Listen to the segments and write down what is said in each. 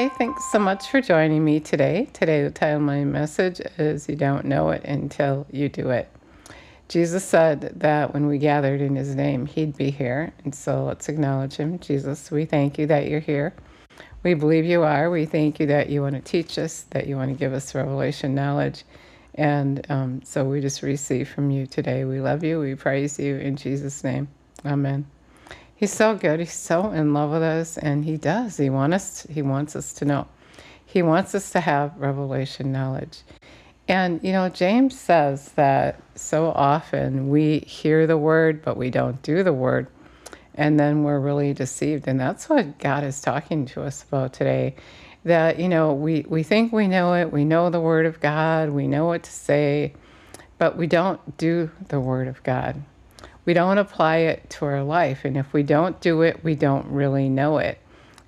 Hi, thanks so much for joining me today. Today, the title of my message is You Don't Know It Until You Do It. Jesus said that when we gathered in His name, He'd be here. And so let's acknowledge Him. Jesus, we thank you that you're here. We believe you are. We thank you that you want to teach us, that you want to give us revelation knowledge. And um, so we just receive from you today. We love you. We praise you in Jesus' name. Amen. He's so good. He's so in love with us, and he does. He wants us. To, he wants us to know. He wants us to have revelation knowledge. And you know, James says that so often we hear the word, but we don't do the word, and then we're really deceived. And that's what God is talking to us about today. That you know, we we think we know it. We know the word of God. We know what to say, but we don't do the word of God we don't apply it to our life. And if we don't do it, we don't really know it.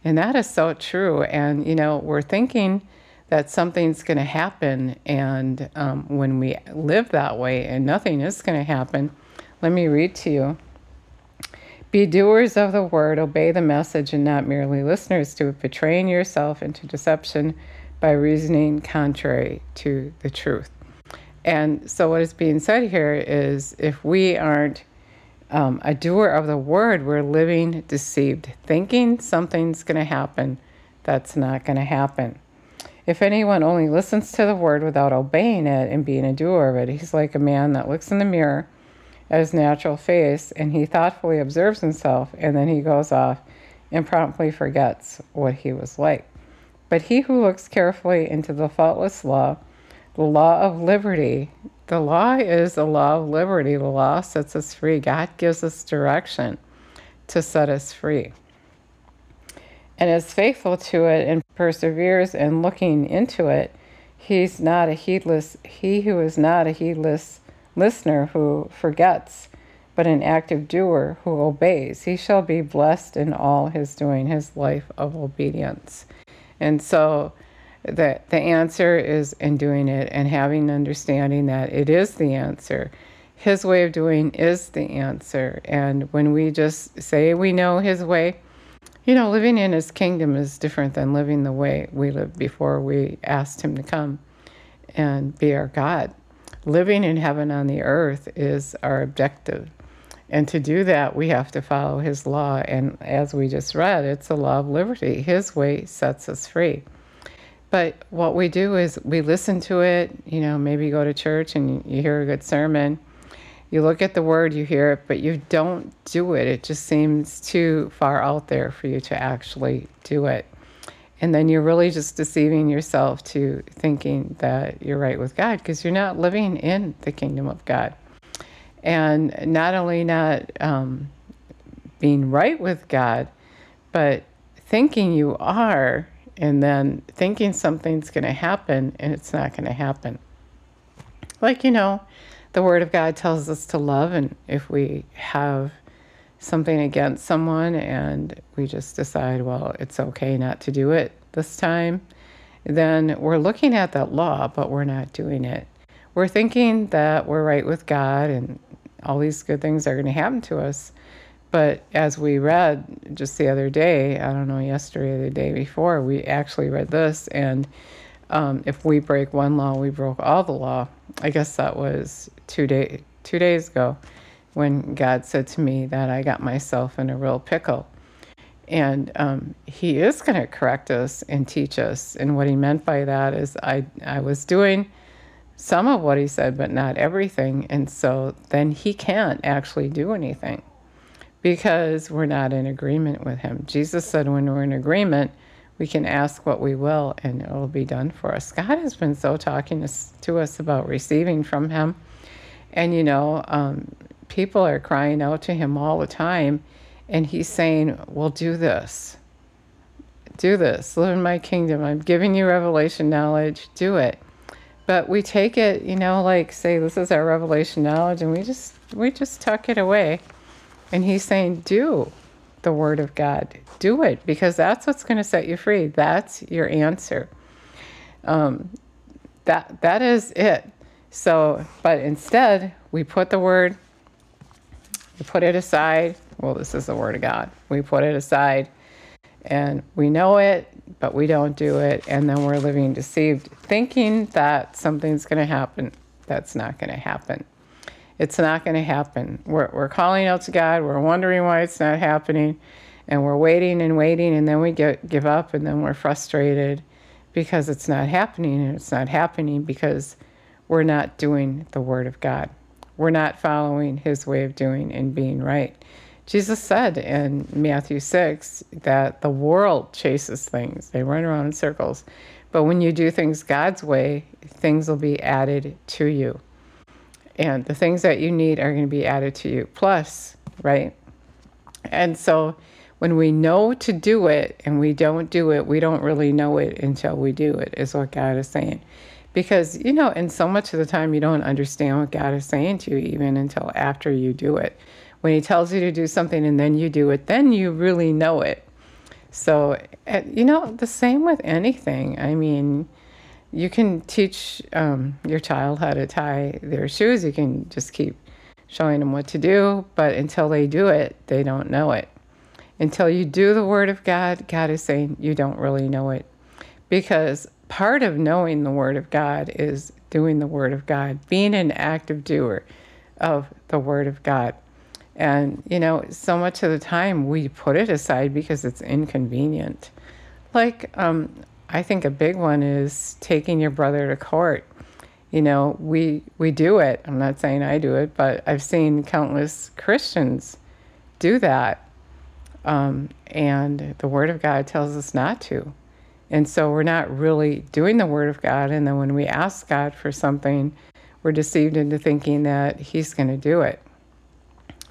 And that is so true. And, you know, we're thinking that something's going to happen. And um, when we live that way and nothing is going to happen, let me read to you. Be doers of the word, obey the message, and not merely listeners to it, betraying yourself into deception by reasoning contrary to the truth. And so, what is being said here is if we aren't um, a doer of the word, we're living deceived, thinking something's going to happen that's not going to happen. If anyone only listens to the word without obeying it and being a doer of it, he's like a man that looks in the mirror at his natural face and he thoughtfully observes himself and then he goes off and promptly forgets what he was like. But he who looks carefully into the faultless law, the law of liberty, the law is the law of liberty. The law sets us free. God gives us direction to set us free. And is faithful to it and perseveres in looking into it. He's not a heedless, he who is not a heedless listener who forgets, but an active doer who obeys. He shall be blessed in all his doing, his life of obedience. And so, the, the answer is in doing it and having understanding that it is the answer. His way of doing is the answer. And when we just say we know His way, you know, living in His kingdom is different than living the way we lived before we asked Him to come and be our God. Living in heaven on the earth is our objective. And to do that, we have to follow His law. And as we just read, it's a law of liberty. His way sets us free. But what we do is we listen to it, you know, maybe you go to church and you hear a good sermon. You look at the word, you hear it, but you don't do it. It just seems too far out there for you to actually do it. And then you're really just deceiving yourself to thinking that you're right with God because you're not living in the kingdom of God. And not only not um, being right with God, but thinking you are and then thinking something's going to happen and it's not going to happen. Like, you know, the Word of God tells us to love, and if we have something against someone and we just decide, well, it's okay not to do it this time, then we're looking at that law, but we're not doing it. We're thinking that we're right with God and all these good things are going to happen to us. But as we read just the other day, I don't know, yesterday or the day before, we actually read this. And um, if we break one law, we broke all the law. I guess that was two, day, two days ago when God said to me that I got myself in a real pickle. And um, He is going to correct us and teach us. And what He meant by that is I, I was doing some of what He said, but not everything. And so then He can't actually do anything because we're not in agreement with Him. Jesus said, when we're in agreement, we can ask what we will and it'll be done for us. God has been so talking to us about receiving from Him. And, you know, um, people are crying out to Him all the time, and He's saying, Well, do this. Do this. Live in my kingdom. I'm giving you revelation knowledge. Do it. But we take it, you know, like say this is our revelation knowledge, and we just we just tuck it away and he's saying, do the word of God. Do it because that's what's going to set you free. That's your answer. Um, that that is it. So, but instead, we put the word, we put it aside. Well, this is the word of God. We put it aside, And we know it, but we don't do it. And then we're living deceived, thinking that something's going to happen. That's not going to happen. It's not going to happen. We're, we're calling out to God. We're wondering why it's not happening. And we're waiting and waiting. And then we get, give up. And then we're frustrated because it's not happening. And it's not happening because we're not doing the Word of God. We're not following His way of doing and being right. Jesus said in Matthew 6 that the world chases things, they run around in circles. But when you do things God's way, things will be added to you. And the things that you need are going to be added to you. Plus, right? And so when we know to do it and we don't do it, we don't really know it until we do it, is what God is saying. Because, you know, and so much of the time you don't understand what God is saying to you even until after you do it. When He tells you to do something and then you do it, then you really know it. So, you know, the same with anything. I mean, you can teach um, your child how to tie their shoes, you can just keep showing them what to do, but until they do it, they don't know it. Until you do the Word of God, God is saying you don't really know it. Because part of knowing the Word of God is doing the Word of God, being an active doer of the Word of God. And, you know, so much of the time we put it aside because it's inconvenient. Like, um, I think a big one is taking your brother to court. You know, we we do it. I'm not saying I do it, but I've seen countless Christians do that. Um, and the Word of God tells us not to. And so we're not really doing the Word of God. And then when we ask God for something, we're deceived into thinking that He's going to do it.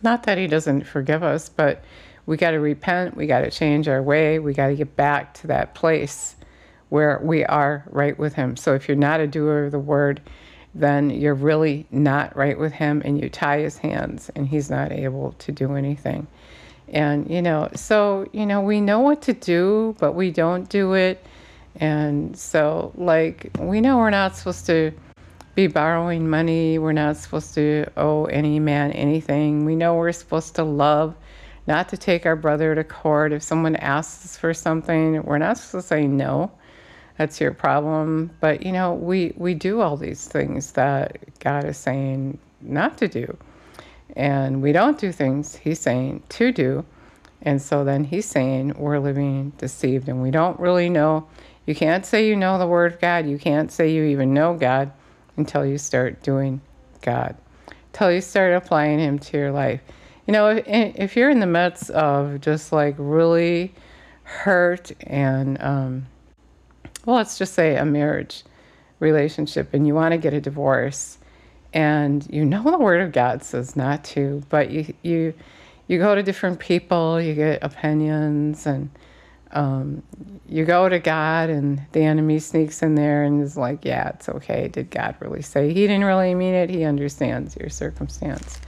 Not that He doesn't forgive us, but we got to repent. We got to change our way. We got to get back to that place where we are right with Him. So if you're not a doer of the Word, then you're really not right with Him and you tie His hands and He's not able to do anything. And, you know, so, you know, we know what to do, but we don't do it. And so, like, we know we're not supposed to be borrowing money. We're not supposed to owe any man anything. We know we're supposed to love, not to take our brother to court. If someone asks for something, we're not supposed to say no. That's your problem. But, you know, we, we do all these things that God is saying not to do and we don't do things he's saying to do. And so then he's saying we're living deceived and we don't really know. You can't say you know the Word of God. You can't say you even know God until you start doing God, until you start applying Him to your life. You know, if, if you're in the midst of just like really hurt and, um, well, let's just say a marriage relationship and you want to get a divorce and you know the word of God says not to, but you you you go to different people, you get opinions, and um, you go to God, and the enemy sneaks in there and is like, "Yeah, it's okay." Did God really say? He didn't really mean it. He understands your circumstance,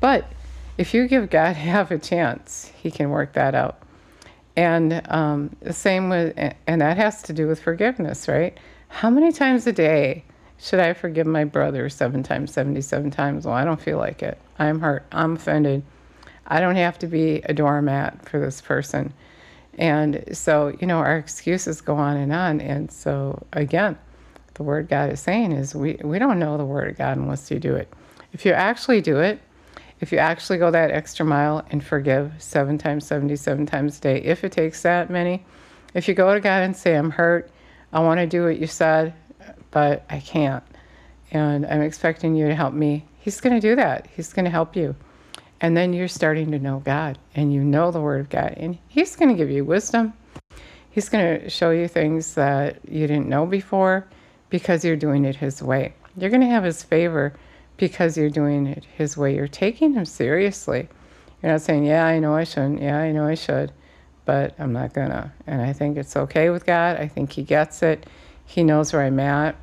but if you give God half a chance, He can work that out. And um, the same with, and that has to do with forgiveness, right? How many times a day? Should I forgive my brother seven times, 77 times? Well, I don't feel like it. I'm hurt. I'm offended. I don't have to be a doormat for this person. And so, you know, our excuses go on and on. And so, again, the word God is saying is we, we don't know the word of God unless you do it. If you actually do it, if you actually go that extra mile and forgive seven times, 77 times a day, if it takes that many, if you go to God and say, I'm hurt, I want to do what you said, but I can't. And I'm expecting you to help me. He's going to do that. He's going to help you. And then you're starting to know God and you know the Word of God. And He's going to give you wisdom. He's going to show you things that you didn't know before because you're doing it His way. You're going to have His favor because you're doing it His way. You're taking Him seriously. You're not saying, Yeah, I know I shouldn't. Yeah, I know I should. But I'm not going to. And I think it's okay with God. I think He gets it. He knows where I'm at.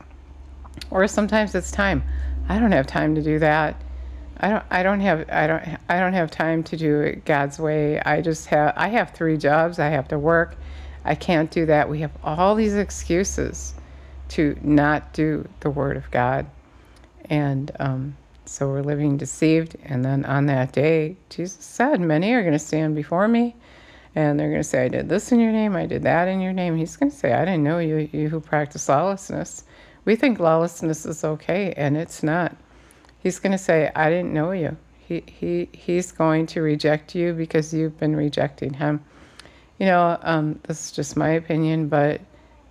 Or sometimes it's time. I don't have time to do that. I don't I don't have I don't I don't have time to do it God's way. I just have I have three jobs. I have to work. I can't do that. We have all these excuses to not do the word of God. And um, so we're living deceived. And then on that day, Jesus said, Many are going to stand before me and they're going to say, I did this in your name, I did that in your name. He's going to say, I didn't know you, you who practice lawlessness. We think lawlessness is okay, and it's not. He's going to say, I didn't know you. He, he, he's going to reject you because you've been rejecting him. You know, um, this is just my opinion, but,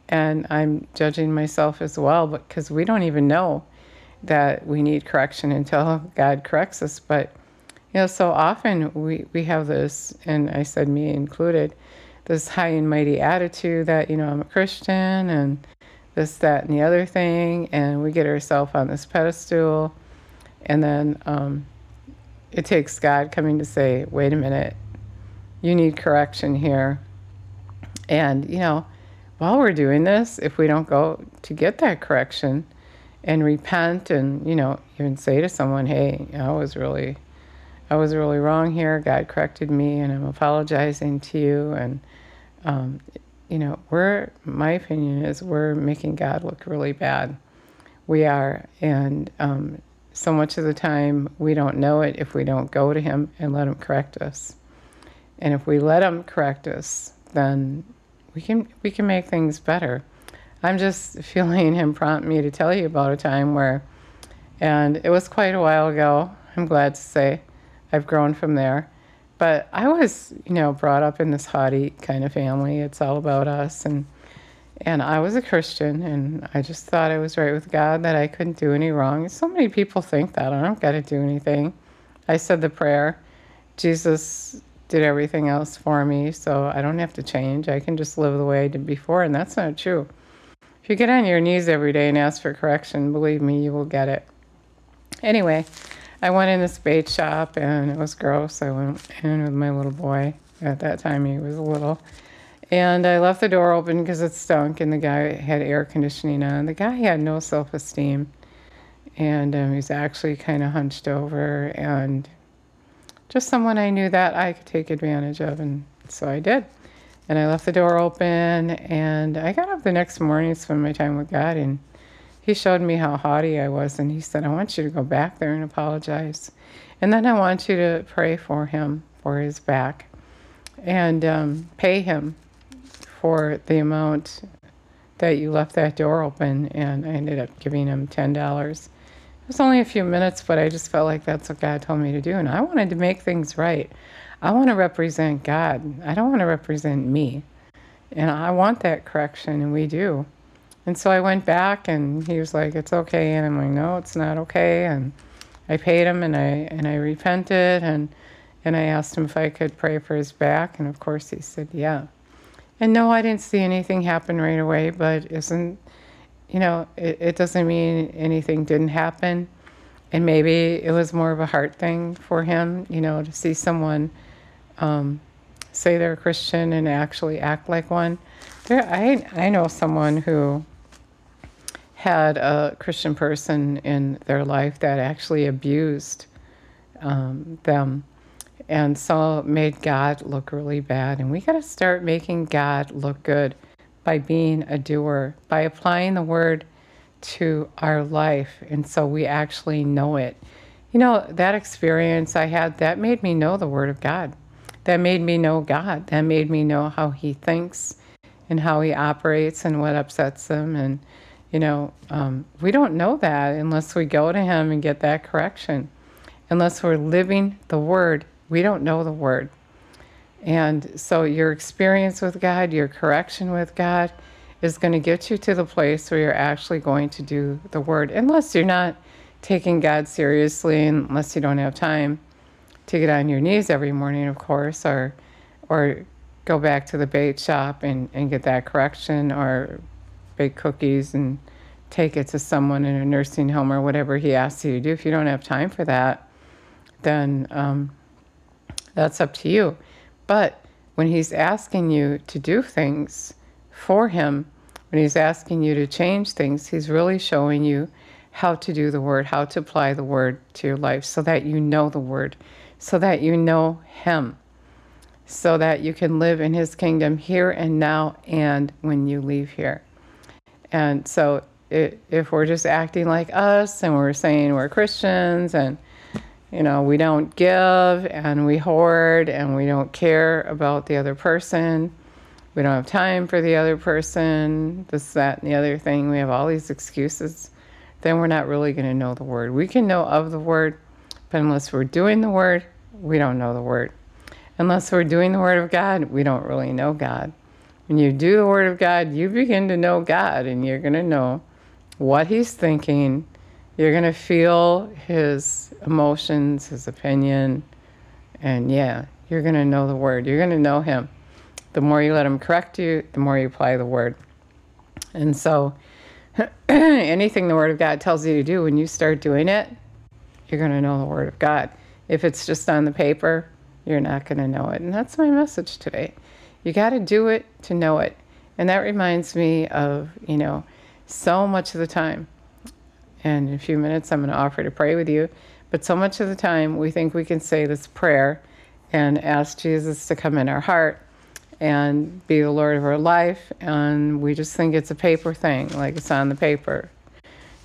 and I'm judging myself as well, because we don't even know that we need correction until God corrects us. But, you know, so often we, we have this, and I said me included, this high and mighty attitude that, you know, I'm a Christian and this, that, and the other thing. And we get ourselves on this pedestal. And then um, it takes God coming to say, wait a minute, you need correction here. And, you know, while we're doing this, if we don't go to get that correction and repent and, you know, even say to someone, hey, I was really, I was really wrong here. God corrected me and I'm apologizing to you. And, um, you know, we're, my opinion is we're making God look really bad. We are. And um, so much of the time we don't know it if we don't go to Him and let Him correct us. And if we let Him correct us, then we can we can make things better. I'm just feeling Him prompt me to tell you about a time where, and it was quite a while ago. I'm glad to say, I've grown from there. But I was, you know, brought up in this haughty kind of family. It's all about us, and and I was a Christian, and I just thought I was right with God that I couldn't do any wrong. So many people think that I don't got to do anything. I said the prayer. Jesus did everything else for me, so I don't have to change. I can just live the way I did before, and that's not true. If you get on your knees every day and ask for correction, believe me, you will get it. Anyway, I went in this bait shop, and it was gross. I went in with my little boy. At that time, he was little. And I left the door open because it stunk, and the guy had air conditioning on. The guy had no self esteem, and um, he's actually kind of hunched over, and just someone I knew that I could take advantage of, and so I did. And I left the door open, and I got up the next morning to spend my time with God, and He showed me how haughty I was, and He said, I want you to go back there and apologize. And then I want you to pray for him, for his back, and um, pay him for the amount that you left that door open. And I ended up giving him $10 it was only a few minutes, but I just felt like that's what God told me to do. And I wanted to make things right. I want to represent God. I don't want to represent me. And I want that correction, and we do. And so I went back, and he was like, "It's okay," and I'm like, "No, it's not okay." And I paid him, and I and I repented, and and I asked him if I could pray for his back, and of course he said, "Yeah." And no, I didn't see anything happen right away, but isn't you know, it, it doesn't mean anything didn't happen. And maybe it was more of a heart thing for him, you know, to see someone um, say they're a Christian and actually act like one. There, I, I know someone who had a Christian person in their life that actually abused um, them and so made God look really bad. And we got to start making God look good by being a doer, by applying the word to our life. And so we actually know it. You know, that experience I had, that made me know the Word of God. That made me know God. That made me know how He thinks and how He operates and what upsets Him. And, you know, um, we don't know that unless we go to Him and get that correction. Unless we're living the Word, we don't know the Word. And so your experience with God, your correction with God, is going to get you to the place where you're actually going to do the word, unless you're not taking God seriously, unless you don't have time to get on your knees every morning, of course, or or go back to the bait shop and, and get that correction, or bake cookies and take it to someone in a nursing home or whatever he asks you to do. If you don't have time for that, then um, that's up to you. But when He's asking you to do things for Him, when He's asking you to change things, He's really showing you how to do the Word, how to apply the Word to your life so that you know the Word, so that you know Him, so that you can live in His kingdom here and now and when you leave here. And so it, if we're just acting like us and we're saying we're Christians and You know, we don't give and we hoard and we don't care about the other person. We don't have time for the other person, this, that, and the other thing. We have all these excuses. Then we're not really going to know the word. We can know of the word, but unless we're doing the word, we don't know the word. Unless we're doing the word of God, we don't really know God. When you do the word of God, you begin to know God and you're going to know what he's thinking. You're going to feel his emotions, his opinion, and yeah, you're going to know the word. You're going to know him. The more you let him correct you, the more you apply the word. And so, anything the word of God tells you to do, when you start doing it, you're going to know the word of God. If it's just on the paper, you're not going to know it. And that's my message today. You got to do it to know it. And that reminds me of, you know, so much of the time. And in a few minutes, I'm going to offer to pray with you. But so much of the time, we think we can say this prayer and ask Jesus to come in our heart and be the Lord of our life. And we just think it's a paper thing, like it's on the paper.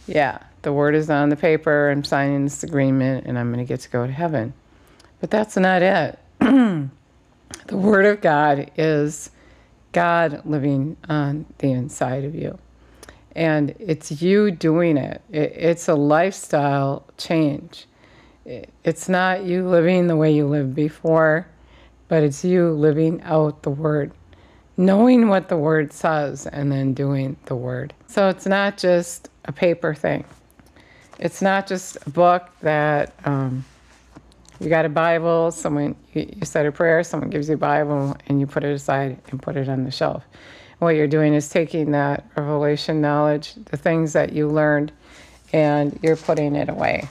Yeah, the word is on the paper. I'm signing this agreement and I'm going to get to go to heaven. But that's not it. the word of God is God living on the inside of you and it's you doing it. it. It's a lifestyle change. It's not you living the way you lived before, but it's you living out the word, knowing what the word says, and then doing the word. So it's not just a paper thing. It's not just a book that um, you got a Bible, someone you, said a prayer, someone gives you a Bible, and you put it aside and put it on the shelf what you're doing is taking that revelation knowledge, the things that you learned, and you're putting it away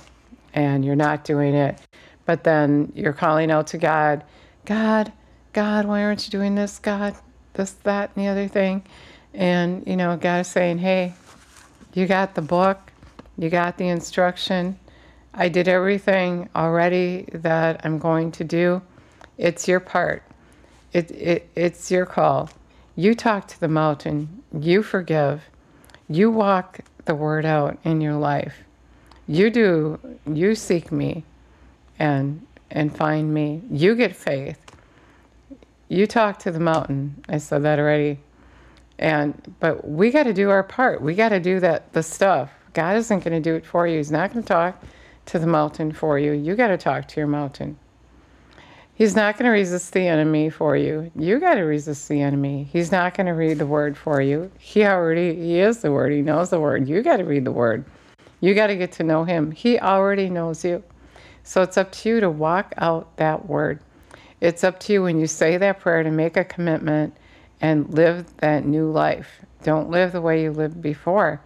and you're not doing it. But then you're calling out to God, God, God, why aren't you doing this? God, this, that, and the other thing. And, you know, God is saying, hey, you got the book, you got the instruction. I did everything already that I'm going to do. It's your part. It, it, it's your call. You talk to the mountain, you forgive, you walk the word out in your life. You do, you seek me and and find me. You get faith. You talk to the mountain. I said that already. And but we got to do our part. We got to do that the stuff. God isn't going to do it for you. He's not going to talk to the mountain for you. You got to talk to your mountain. He's not going to resist the enemy for you. You got to resist the enemy. He's not going to read the word for you. He already he is the word. He knows the word. You got to read the word. You got to get to know him. He already knows you. So it's up to you to walk out that word. It's up to you when you say that prayer to make a commitment and live that new life. Don't live the way you lived before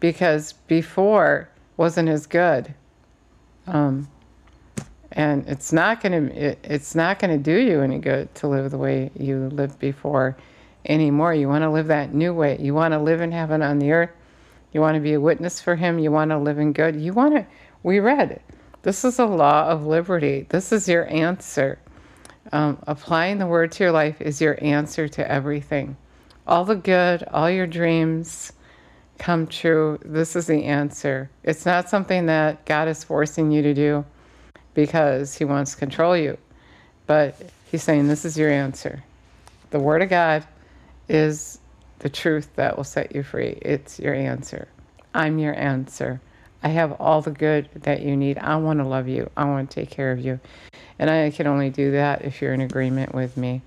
because before wasn't as good. Um, and it's not going to it, it's not going to do you any good to live the way you lived before anymore. You want to live that new way. You want to live in heaven on the earth. You want to be a witness for him. You want to live in good. You want to we read it. This is a law of liberty. This is your answer. Um, applying the word to your life is your answer to everything. All the good all your dreams come true this is the answer it's not something that god is forcing you to do because he wants to control you. But he's saying, This is your answer. The Word of God is the truth that will set you free. It's your answer. I'm your answer. I have all the good that you need. I want to love you. I want to take care of you. And I can only do that if you're in agreement with me.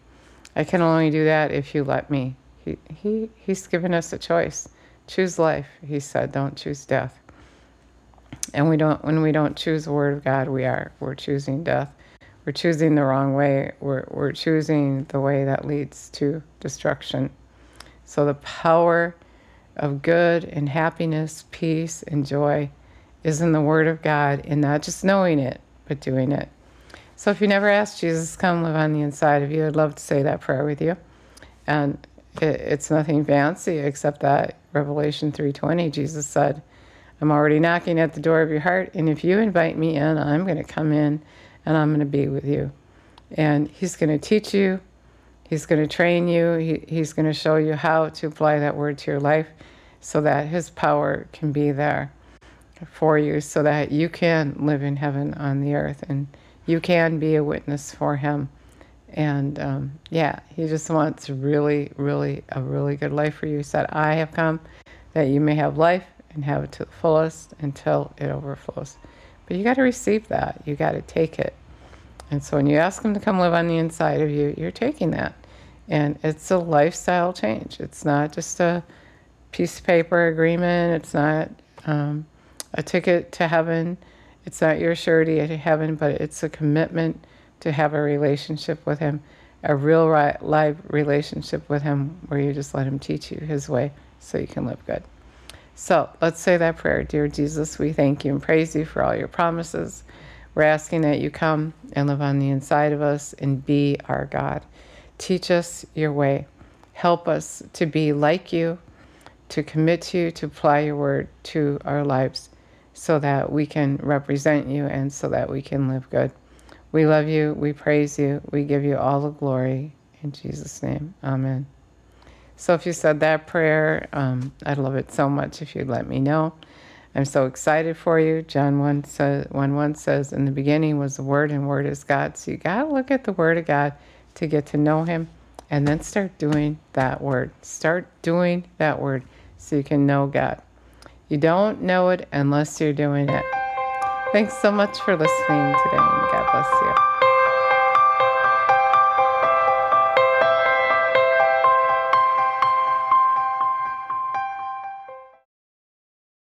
I can only do that if you let me. He, he, he's given us a choice. Choose life, he said. Don't choose death. And we don't when we don't choose the word of God, we are we're choosing death. We're choosing the wrong way. We're we're choosing the way that leads to destruction. So the power of good and happiness, peace and joy is in the word of God and not just knowing it, but doing it. So if you never asked Jesus come live on the inside of you, I'd love to say that prayer with you. And it, it's nothing fancy except that Revelation 3:20 Jesus said, I'm already knocking at the door of your heart. And if you invite me in, I'm going to come in and I'm going to be with you. And He's going to teach you, He's going to train you, he, He's going to show you how to apply that word to your life so that His power can be there. for you so that you can live in heaven on the earth and you can be a witness for him. And um, yeah, he just wants really, really, a really good life for you. He said, I have come that you may have life and have it to the fullest until it overflows. But you got to receive that, you got to take it. And so when you ask him to come live on the inside of you, you're taking that. And it's a lifestyle change. It's not just a piece of paper agreement, it's not um, a ticket to heaven. It's not your surety to heaven, but it's a commitment to have a relationship with Him, a real right, live relationship with Him where you just let Him teach you His way so you can live good. So let's say that prayer. Dear Jesus, we thank you and praise you for all your promises. We're asking that you come and live on the inside of us and be our God. Teach us your way. Help us to be like you, to commit to you, to apply your word to our lives so that we can represent you and so that we can live good. We love you. We praise you. We give you all the glory. In Jesus' name, amen. So if you said that prayer, um, I'd love it so much if you'd let me know. I'm so excited for you. John 1 says, 1 1 says, In the beginning was the Word, and Word is God. So you got to look at the Word of God to get to know Him and then start doing that Word. Start doing that Word so you can know God. You don't know it unless you're doing it. Thanks so much for listening today, and God bless you.